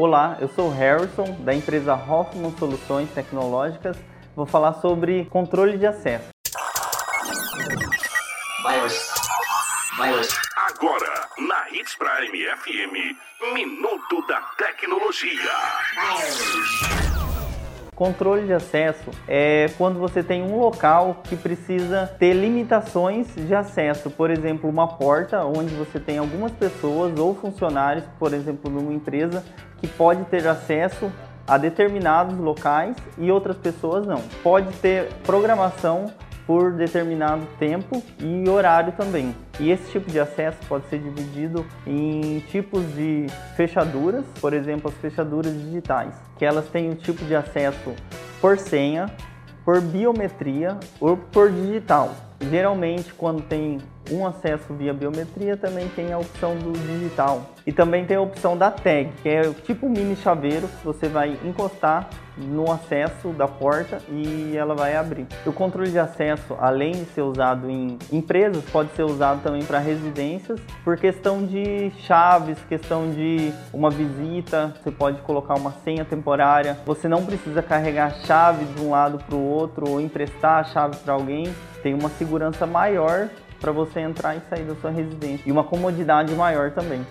Olá, eu sou o Harrison, da empresa Hoffman Soluções Tecnológicas. Vou falar sobre controle de acesso. Agora, na Hits Prime FM, Minuto da Tecnologia. Controle de acesso é quando você tem um local que precisa ter limitações de acesso, por exemplo, uma porta onde você tem algumas pessoas ou funcionários, por exemplo, numa empresa, que pode ter acesso a determinados locais e outras pessoas não. Pode ter programação por determinado tempo e horário também. E esse tipo de acesso pode ser dividido em tipos de fechaduras, por exemplo, as fechaduras digitais, que elas têm o tipo de acesso por senha, por biometria ou por digital. Geralmente, quando tem um acesso via biometria, também tem a opção do digital. E também tem a opção da tag, que é tipo um mini chaveiro você vai encostar no acesso da porta e ela vai abrir. O controle de acesso, além de ser usado em empresas, pode ser usado também para residências, por questão de chaves, questão de uma visita, você pode colocar uma senha temporária. Você não precisa carregar a chave de um lado para o outro ou emprestar a chave para alguém. Tem uma segurança maior para você entrar e sair da sua residência e uma comodidade maior também.